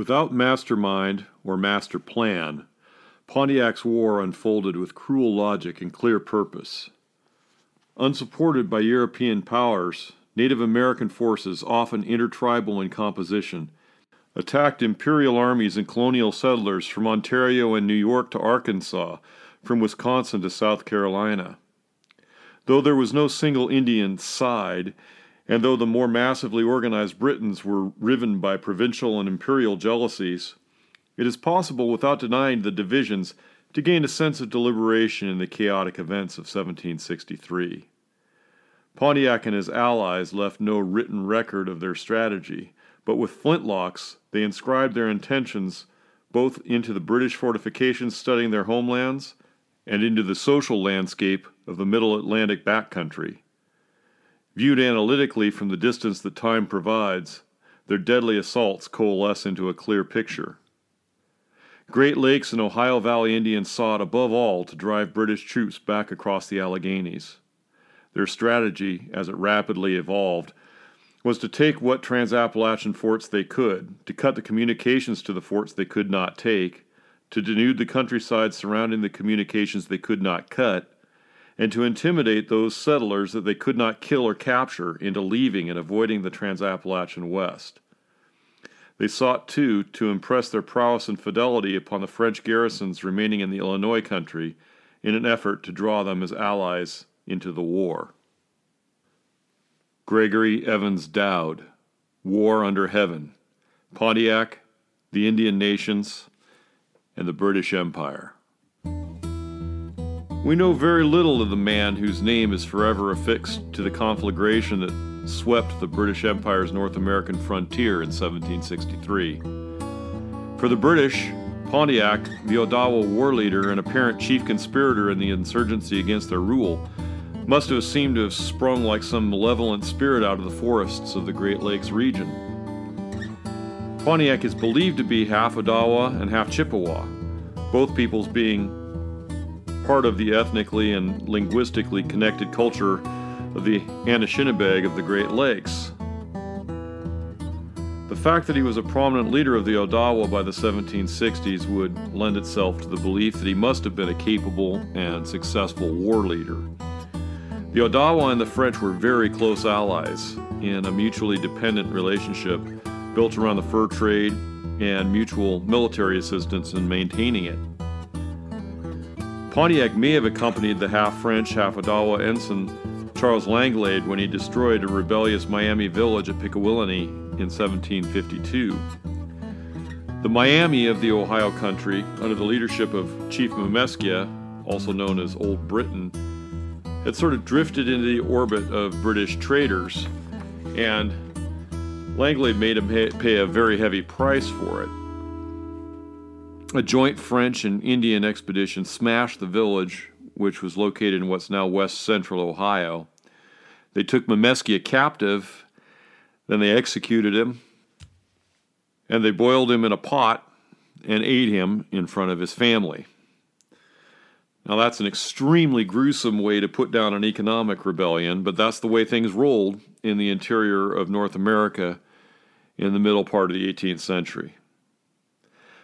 Without mastermind or master plan, Pontiac's war unfolded with cruel logic and clear purpose. Unsupported by European powers, Native American forces, often intertribal in composition, attacked imperial armies and colonial settlers from Ontario and New York to Arkansas, from Wisconsin to South Carolina. Though there was no single Indian side, and though the more massively organized Britons were riven by provincial and imperial jealousies, it is possible, without denying the divisions, to gain a sense of deliberation in the chaotic events of 1763. Pontiac and his allies left no written record of their strategy, but with flintlocks they inscribed their intentions both into the British fortifications studying their homelands and into the social landscape of the Middle Atlantic backcountry. Viewed analytically from the distance that time provides, their deadly assaults coalesce into a clear picture. Great Lakes and Ohio Valley Indians sought above all to drive British troops back across the Alleghanies. Their strategy, as it rapidly evolved, was to take what Transappalachian forts they could, to cut the communications to the forts they could not take, to denude the countryside surrounding the communications they could not cut, and to intimidate those settlers that they could not kill or capture into leaving and avoiding the Transappalachian West. They sought, too, to impress their prowess and fidelity upon the French garrisons remaining in the Illinois country in an effort to draw them as allies into the war. Gregory Evans Dowd, War Under Heaven, Pontiac, the Indian Nations, and the British Empire. We know very little of the man whose name is forever affixed to the conflagration that swept the British Empire's North American frontier in 1763. For the British, Pontiac, the Odawa war leader and apparent chief conspirator in the insurgency against their rule, must have seemed to have sprung like some malevolent spirit out of the forests of the Great Lakes region. Pontiac is believed to be half Odawa and half Chippewa, both peoples being part of the ethnically and linguistically connected culture of the Anishinaabe of the Great Lakes. The fact that he was a prominent leader of the Odawa by the 1760s would lend itself to the belief that he must have been a capable and successful war leader. The Odawa and the French were very close allies in a mutually dependent relationship built around the fur trade and mutual military assistance in maintaining it. Pontiac may have accompanied the half French, half Odawa ensign Charles Langlade when he destroyed a rebellious Miami village at Pickawillany in 1752. The Miami of the Ohio country, under the leadership of Chief Momeskia, also known as Old Britain, had sort of drifted into the orbit of British traders, and Langlade made him pay a very heavy price for it. A joint French and Indian expedition smashed the village, which was located in what's now west central Ohio. They took Momeskia captive, then they executed him, and they boiled him in a pot and ate him in front of his family. Now, that's an extremely gruesome way to put down an economic rebellion, but that's the way things rolled in the interior of North America in the middle part of the 18th century.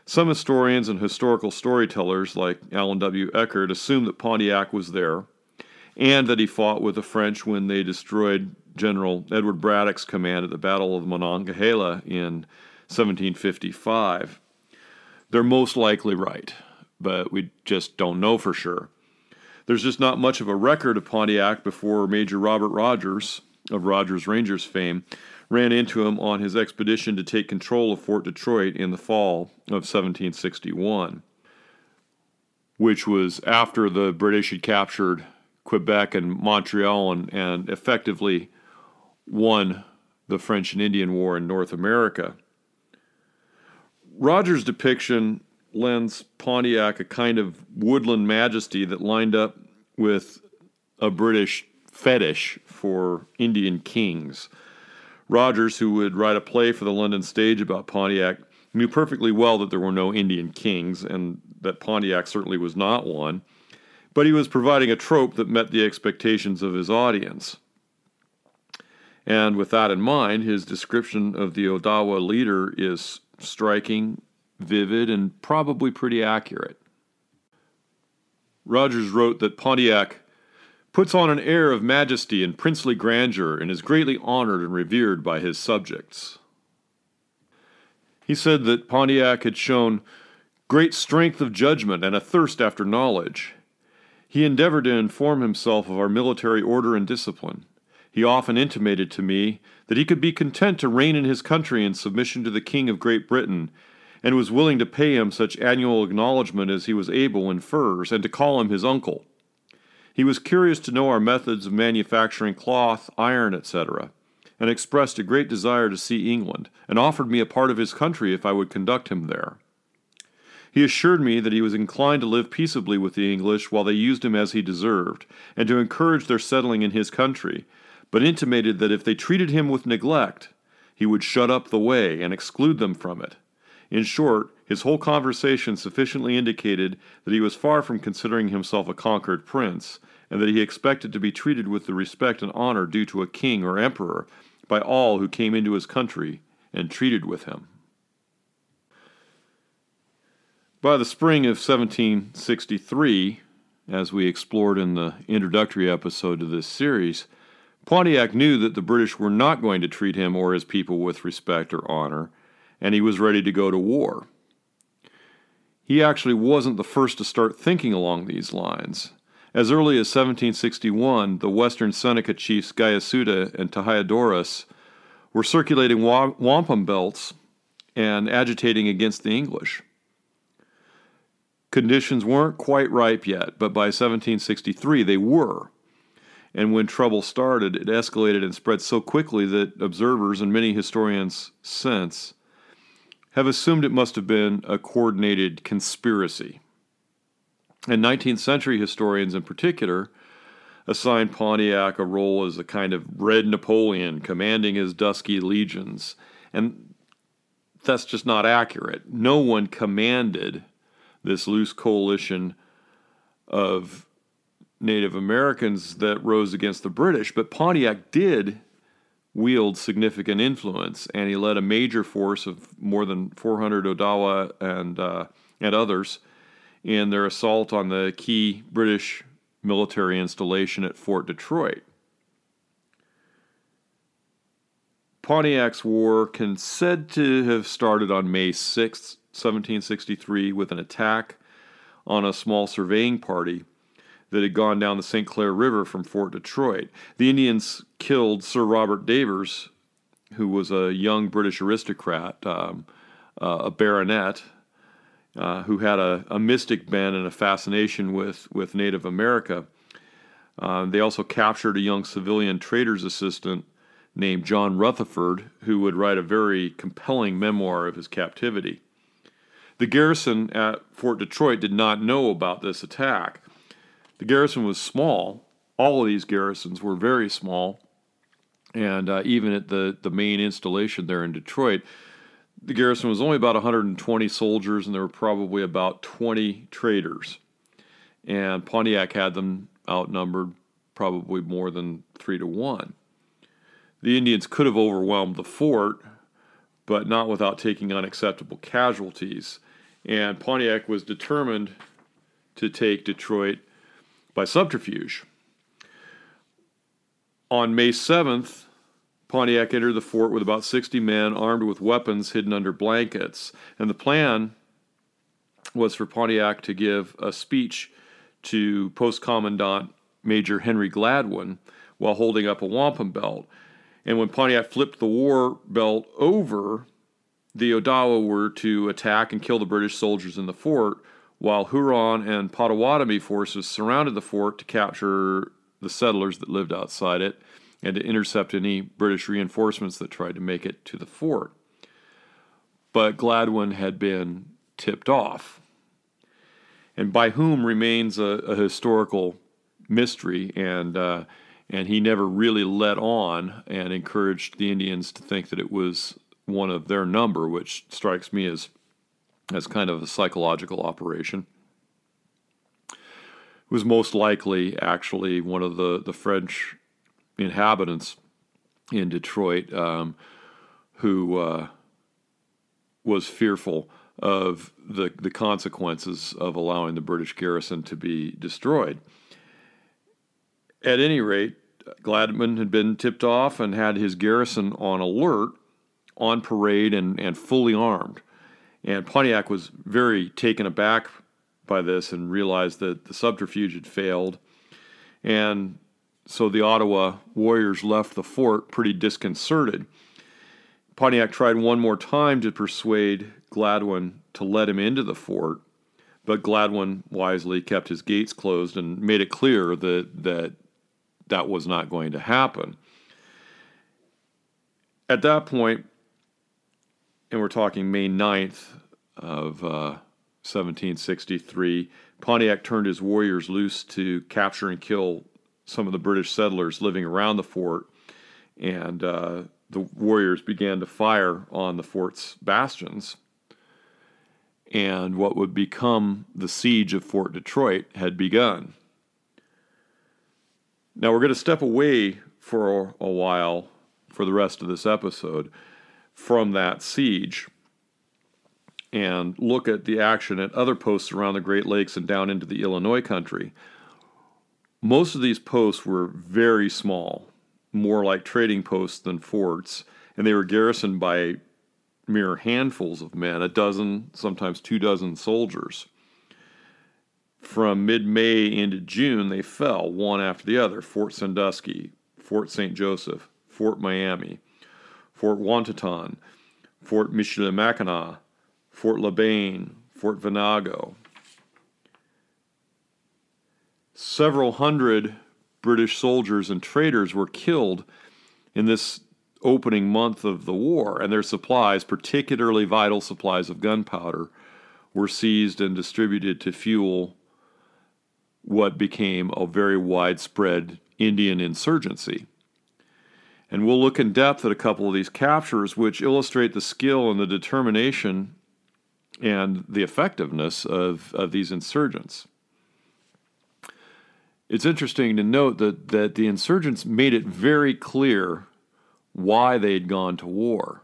Some historians and historical storytellers, like Alan W. Eckert, assume that Pontiac was there and that he fought with the French when they destroyed General Edward Braddock's command at the Battle of Monongahela in 1755. They're most likely right, but we just don't know for sure. There's just not much of a record of Pontiac before Major Robert Rogers, of Rogers Rangers fame, ran into him on his expedition to take control of Fort Detroit in the fall of 1761, which was after the British had captured Quebec and Montreal and, and effectively won the French and Indian War in North America. Rogers' depiction lends Pontiac a kind of woodland majesty that lined up with a British fetish for Indian kings. Rogers, who would write a play for the London stage about Pontiac, knew perfectly well that there were no Indian kings and that Pontiac certainly was not one, but he was providing a trope that met the expectations of his audience. And with that in mind, his description of the Odawa leader is striking, vivid, and probably pretty accurate. Rogers wrote that Pontiac puts on an air of majesty and princely grandeur and is greatly honored and revered by his subjects. He said that Pontiac had shown great strength of judgment and a thirst after knowledge. He endeavored to inform himself of our military order and discipline. He often intimated to me that he could be content to reign in his country in submission to the King of Great Britain, and was willing to pay him such annual acknowledgment as he was able in furs, and to call him his uncle. He was curious to know our methods of manufacturing cloth, iron, etc., and expressed a great desire to see England, and offered me a part of his country if I would conduct him there. He assured me that he was inclined to live peaceably with the English while they used him as he deserved, and to encourage their settling in his country, but intimated that if they treated him with neglect, he would shut up the way and exclude them from it. In short, his whole conversation sufficiently indicated that he was far from considering himself a conquered prince, and that he expected to be treated with the respect and honor due to a king or emperor by all who came into his country and treated with him. By the spring of 1763, as we explored in the introductory episode to this series, Pontiac knew that the British were not going to treat him or his people with respect or honor, and he was ready to go to war. He actually wasn't the first to start thinking along these lines. As early as 1761, the western Seneca chiefs Guyasuta and Tahaydaros were circulating wampum belts and agitating against the English. Conditions weren't quite ripe yet, but by 1763 they were. And when trouble started, it escalated and spread so quickly that observers and many historians since have assumed it must have been a coordinated conspiracy. And 19th century historians in particular assign Pontiac a role as a kind of red Napoleon commanding his dusky legions. And that's just not accurate. No one commanded this loose coalition of Native Americans that rose against the British, but Pontiac did wield significant influence, and he led a major force of more than 400 Odawa and uh, and others in their assault on the key British military installation at Fort Detroit. Pontiac's war can said to have started on May 6, 1763, with an attack on a small surveying party that had gone down the St. Clair River from Fort Detroit. The Indians killed Sir Robert Davers, who was a young British aristocrat, um, uh, a baronet, uh, who had a, a, mystic bent and a fascination with, with Native America. Uh, they also captured a young civilian trader's assistant named John Rutherford, who would write a very compelling memoir of his captivity. The garrison at Fort Detroit did not know about this attack. The garrison was small. All of these garrisons were very small. And uh, even at the, the main installation there in Detroit, the garrison was only about 120 soldiers, and there were probably about 20 traders. And Pontiac had them outnumbered probably more than three to one. The Indians could have overwhelmed the fort, but not without taking unacceptable casualties. And Pontiac was determined to take Detroit by subterfuge. On May 7th, Pontiac entered the fort with about 60 men armed with weapons hidden under blankets. And the plan was for Pontiac to give a speech to Post Commandant Major Henry Gladwin while holding up a wampum belt. And when Pontiac flipped the war belt over, the Odawa were to attack and kill the British soldiers in the fort, while Huron and Potawatomi forces surrounded the fort to capture the settlers that lived outside it and to intercept any British reinforcements that tried to make it to the fort. But Gladwin had been tipped off, and by whom remains a, a historical mystery, and uh, and he never really let on and encouraged the Indians to think that it was one of their number, which strikes me as as kind of a psychological operation. It was most likely actually one of the, the French inhabitants in Detroit um, who uh, was fearful of the, the consequences of allowing the British garrison to be destroyed. At any rate, Gladwin had been tipped off and had his garrison on alert, on parade, and, and fully armed. And Pontiac was very taken aback by this and realized that the subterfuge had failed. And so the Ottawa warriors left the fort pretty disconcerted. Pontiac tried one more time to persuade Gladwin to let him into the fort, but Gladwin wisely kept his gates closed and made it clear that that, that was not going to happen. At that point, and we're talking May 9th of uh, 1763, Pontiac turned his warriors loose to capture and kill some of the British settlers living around the fort, and uh, the warriors began to fire on the fort's bastions. And what would become the siege of Fort Detroit had begun. Now we're going to step away for a while for the rest of this episode from that siege and look at the action at other posts around the Great Lakes and down into the Illinois country. Most of these posts were very small, more like trading posts than forts, and they were garrisoned by mere handfuls of men, a dozen, sometimes two dozen soldiers. From mid May into June, they fell one after the other Fort Sandusky, Fort St. Joseph, Fort Miami, Fort Ouiatenon, Fort Michilimackinac, Fort LaBaine, Fort Venango. Several hundred British soldiers and traders were killed in this opening month of the war, and their supplies, particularly vital supplies of gunpowder, were seized and distributed to fuel what became a very widespread Indian insurgency. And we'll look in depth at a couple of these captures, which illustrate the skill and the determination and the effectiveness of, of these insurgents. It's interesting to note that, that the insurgents made it very clear why they'd gone to war.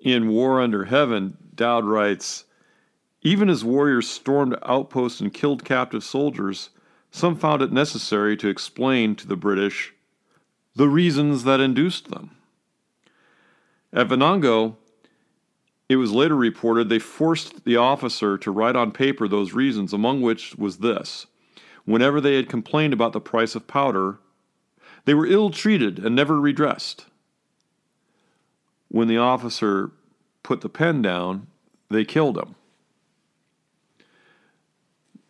In War Under Heaven, Dowd writes Even as warriors stormed outposts and killed captive soldiers, some found it necessary to explain to the British the reasons that induced them. At Venango, it was later reported they forced the officer to write on paper those reasons, among which was this whenever they had complained about the price of powder, they were ill treated and never redressed. When the officer put the pen down, they killed him.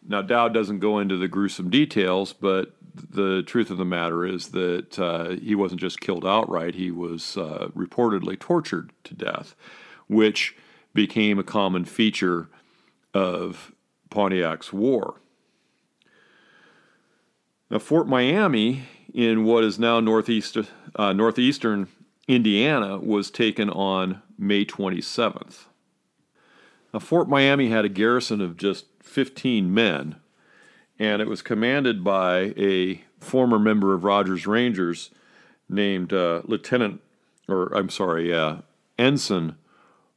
Now, Dowd doesn't go into the gruesome details, but the truth of the matter is that uh, he wasn't just killed outright, he was uh, reportedly tortured to death which became a common feature of Pontiac's war. Now, Fort Miami, in what is now northeast, uh, northeastern Indiana, was taken on May 27th. Now, Fort Miami had a garrison of just 15 men, and it was commanded by a former member of Rogers Rangers named uh, Lieutenant, or I'm sorry, uh, Ensign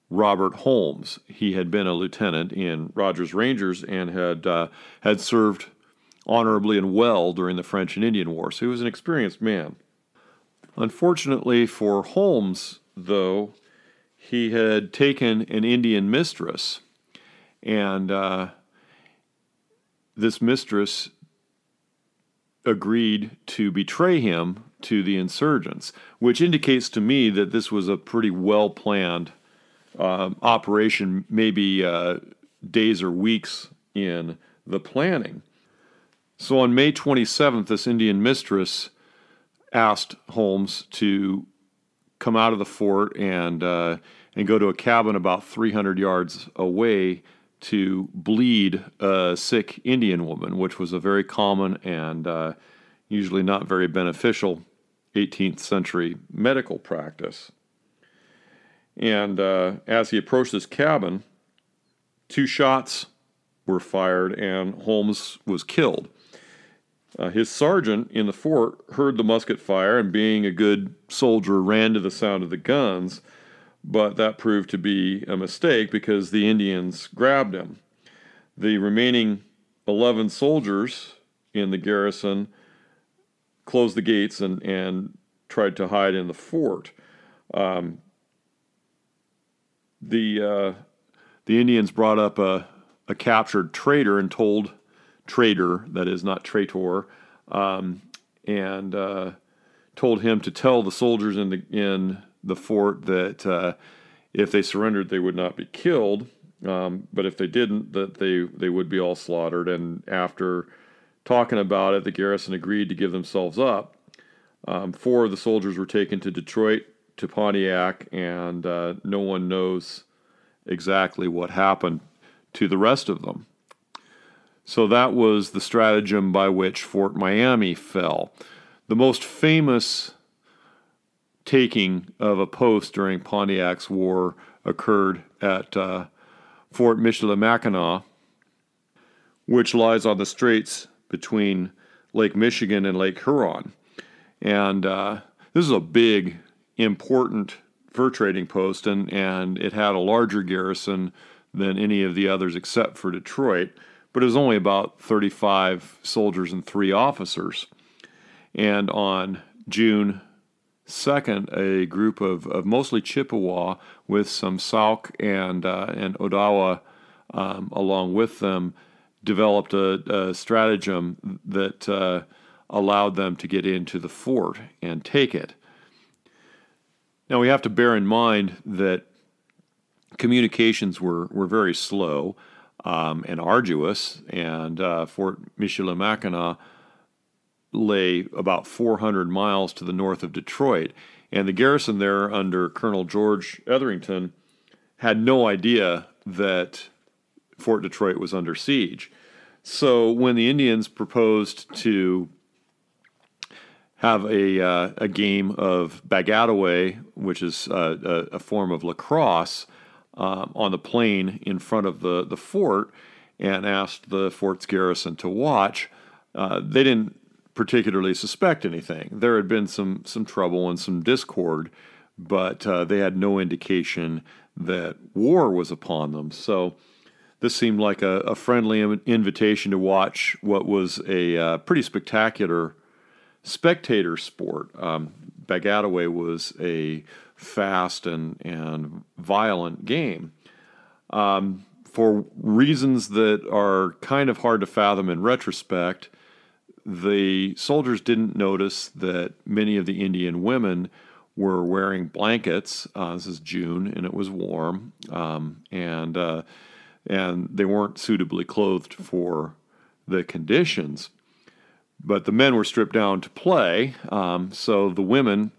Robert Holmes. He had been a lieutenant in Rogers Rangers and had uh, had served honorably and well during the French and Indian War, so he was an experienced man. Unfortunately for Holmes, though, he had taken an Indian mistress, and uh, this mistress agreed to betray him to the insurgents, which indicates to me that this was a pretty well planned um, operation, maybe uh, days or weeks in the planning. So on May 27th, this Indian mistress asked Holmes to come out of the fort and uh, and go to a cabin about 300 yards away to bleed a sick Indian woman, which was a very common and uh, usually not very beneficial 18th century medical practice. And uh, as he approached his cabin, two shots were fired and Holmes was killed. Uh, his sergeant in the fort heard the musket fire and, being a good soldier, ran to the sound of the guns. But that proved to be a mistake because the Indians grabbed him. The remaining 11 soldiers in the garrison closed the gates and, and tried to hide in the fort. Um, the uh, the Indians brought up a, a captured traitor and told traitor that is not traitor um, and uh, told him to tell the soldiers in the in the fort that uh, if they surrendered they would not be killed um, but if they didn't that they they would be all slaughtered and after talking about it the garrison agreed to give themselves up um, four of the soldiers were taken to Detroit to Pontiac and uh, no one knows exactly what happened to the rest of them. So that was the stratagem by which Fort Miami fell. The most famous taking of a post during Pontiac's war occurred at uh, Fort Michilimackinac, which lies on the straits between Lake Michigan and Lake Huron. And uh, this is a big, important fur trading post, and, and it had a larger garrison than any of the others except for Detroit, but it was only about 35 soldiers and three officers. And on June 2nd, a group of, of mostly Chippewa with some Sauk and, uh, and Odawa um, along with them developed a, a stratagem that uh, allowed them to get into the fort and take it. Now we have to bear in mind that communications were, were very slow um, and arduous, and uh, Fort Michilimackinac lay about 400 miles to the north of Detroit. And the garrison there, under Colonel George Etherington, had no idea that Fort Detroit was under siege. So when the Indians proposed to have a, uh, a game of bagataway, which is uh, a, a, form of lacrosse, uh, on the plain in front of the, the fort and asked the fort's garrison to watch. Uh, they didn't particularly suspect anything. There had been some, some trouble and some discord, but uh, they had no indication that war was upon them. So this seemed like a, a friendly invitation to watch what was a uh, pretty spectacular spectator sport. Um, Bagataway was a fast and, and violent game. Um, for reasons that are kind of hard to fathom in retrospect, the soldiers didn't notice that many of the Indian women were wearing blankets. Uh, this is June, and it was warm, um, and uh, and they weren't suitably clothed for the conditions. But the men were stripped down to play, um, so the women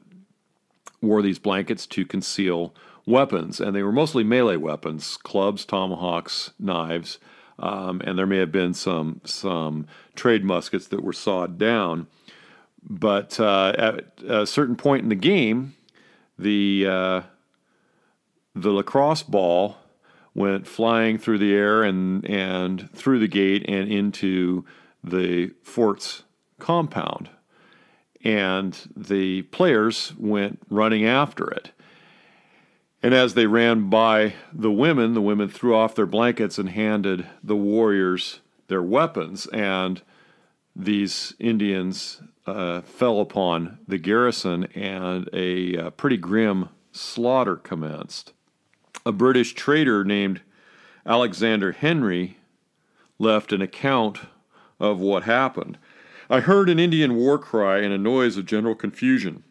wore these blankets to conceal weapons, and they were mostly melee weapons: clubs, tomahawks, knives, um, and there may have been some some trade muskets that were sawed down. But uh, at a certain point in the game, the uh, the lacrosse ball went flying through the air and and through the gate and into the fort's compound. And the players went running after it. And as they ran by the women, the women threw off their blankets and handed the warriors their weapons. And these Indians uh, fell upon the garrison, and a uh, pretty grim slaughter commenced. A British trader named Alexander Henry left an account of what happened. I heard an Indian war cry and a noise of general confusion.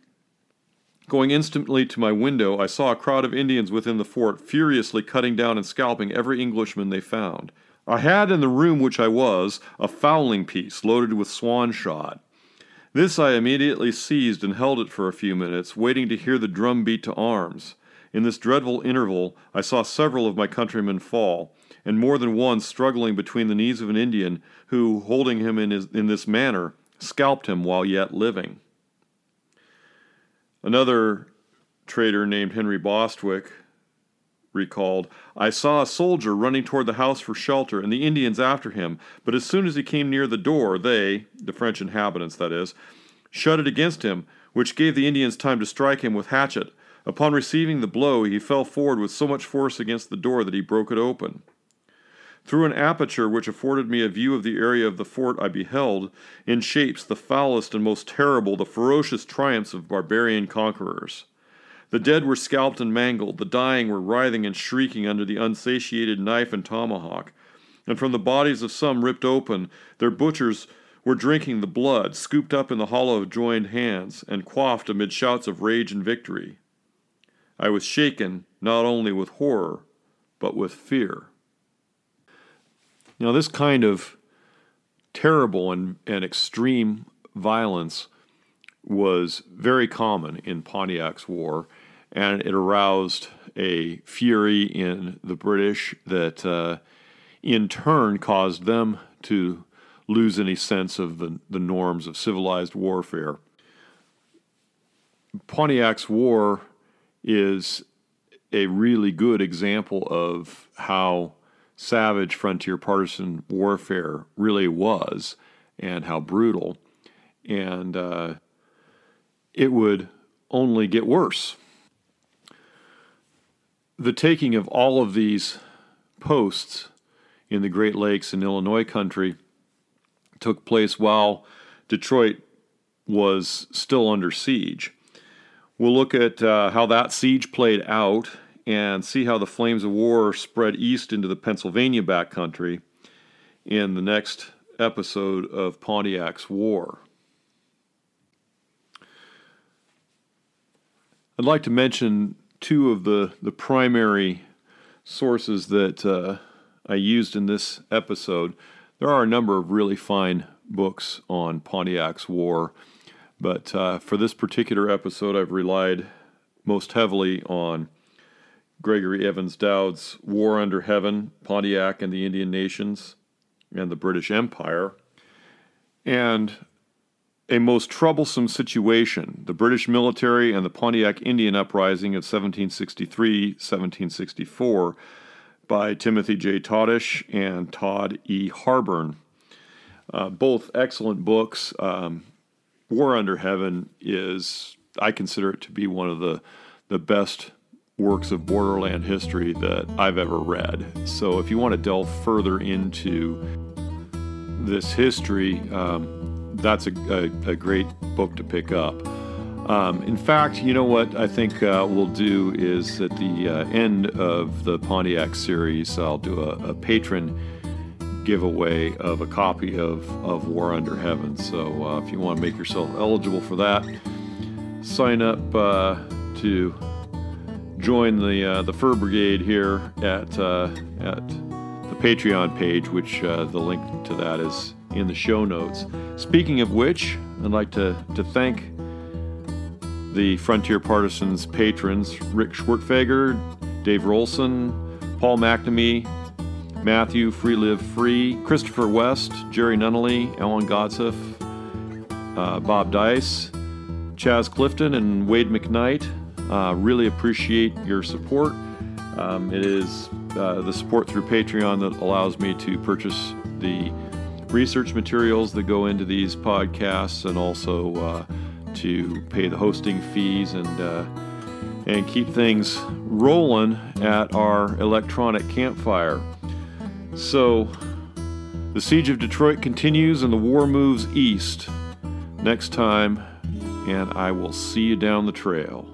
Going instantly to my window, I saw a crowd of Indians within the fort furiously cutting down and scalping every Englishman they found. I had in the room which I was a fowling piece loaded with swan shot. This I immediately seized and held it for a few minutes, waiting to hear the drum beat to arms. In this dreadful interval, I saw several of my countrymen fall, and more than one struggling between the knees of an Indian who, holding him in, his, in this manner, scalped him while yet living. Another trader named Henry Bostwick recalled, I saw a soldier running toward the house for shelter, and the Indians after him, but as soon as he came near the door, they, the French inhabitants that is, shut it against him, which gave the Indians time to strike him with hatchet Upon receiving the blow, he fell forward with so much force against the door that he broke it open. Through an aperture which afforded me a view of the area of the fort, I beheld, in shapes the foulest and most terrible, the ferocious triumphs of barbarian conquerors. The dead were scalped and mangled, the dying were writhing and shrieking under the unsatiated knife and tomahawk, and from the bodies of some ripped open, their butchers were drinking the blood, scooped up in the hollow of joined hands, and quaffed amid shouts of rage and victory. I was shaken not only with horror, but with fear. Now, this kind of terrible and, and extreme violence was very common in Pontiac's war, and it aroused a fury in the British that uh, in turn caused them to lose any sense of the, the norms of civilized warfare. Pontiac's war is a really good example of how savage frontier partisan warfare really was and how brutal. And uh, it would only get worse. The taking of all of these posts in the Great Lakes and Illinois country took place while Detroit was still under siege. We'll look at uh, how that siege played out and see how the flames of war spread east into the Pennsylvania backcountry in the next episode of Pontiac's War. I'd like to mention two of the, the primary sources that uh, I used in this episode. There are a number of really fine books on Pontiac's War. But uh, for this particular episode, I've relied most heavily on Gregory Evans Dowd's War Under Heaven, Pontiac and the Indian Nations, and the British Empire, and a most troublesome situation the British military and the Pontiac Indian Uprising of 1763 1764 by Timothy J. Todish and Todd E. Harburn. Uh, both excellent books. Um, War Under Heaven is, I consider it to be one of the, the best works of borderland history that I've ever read. So if you want to delve further into this history, um, that's a, a, a, great book to pick up. Um, in fact, you know what I think uh, we'll do is at the uh, end of the Pontiac series, I'll do a, a patron giveaway of a copy of, of War Under Heaven. So uh, if you want to make yourself eligible for that, sign up uh, to join the uh, the Fur Brigade here at uh, at the Patreon page, which uh, the link to that is in the show notes. Speaking of which, I'd like to to thank the Frontier Partisans patrons Rick Schwertfeger, Dave Rolson, Paul McNamee, Matthew Free Live Free, Christopher West, Jerry Nunnally, Alan Godsiff, uh, Bob Dice, Chaz Clifton, and Wade McKnight. Uh, really appreciate your support. Um, it is uh, the support through Patreon that allows me to purchase the research materials that go into these podcasts and also uh, to pay the hosting fees and uh, and keep things rolling at our electronic campfire. So, the siege of Detroit continues and the war moves east. Next time, and I will see you down the trail.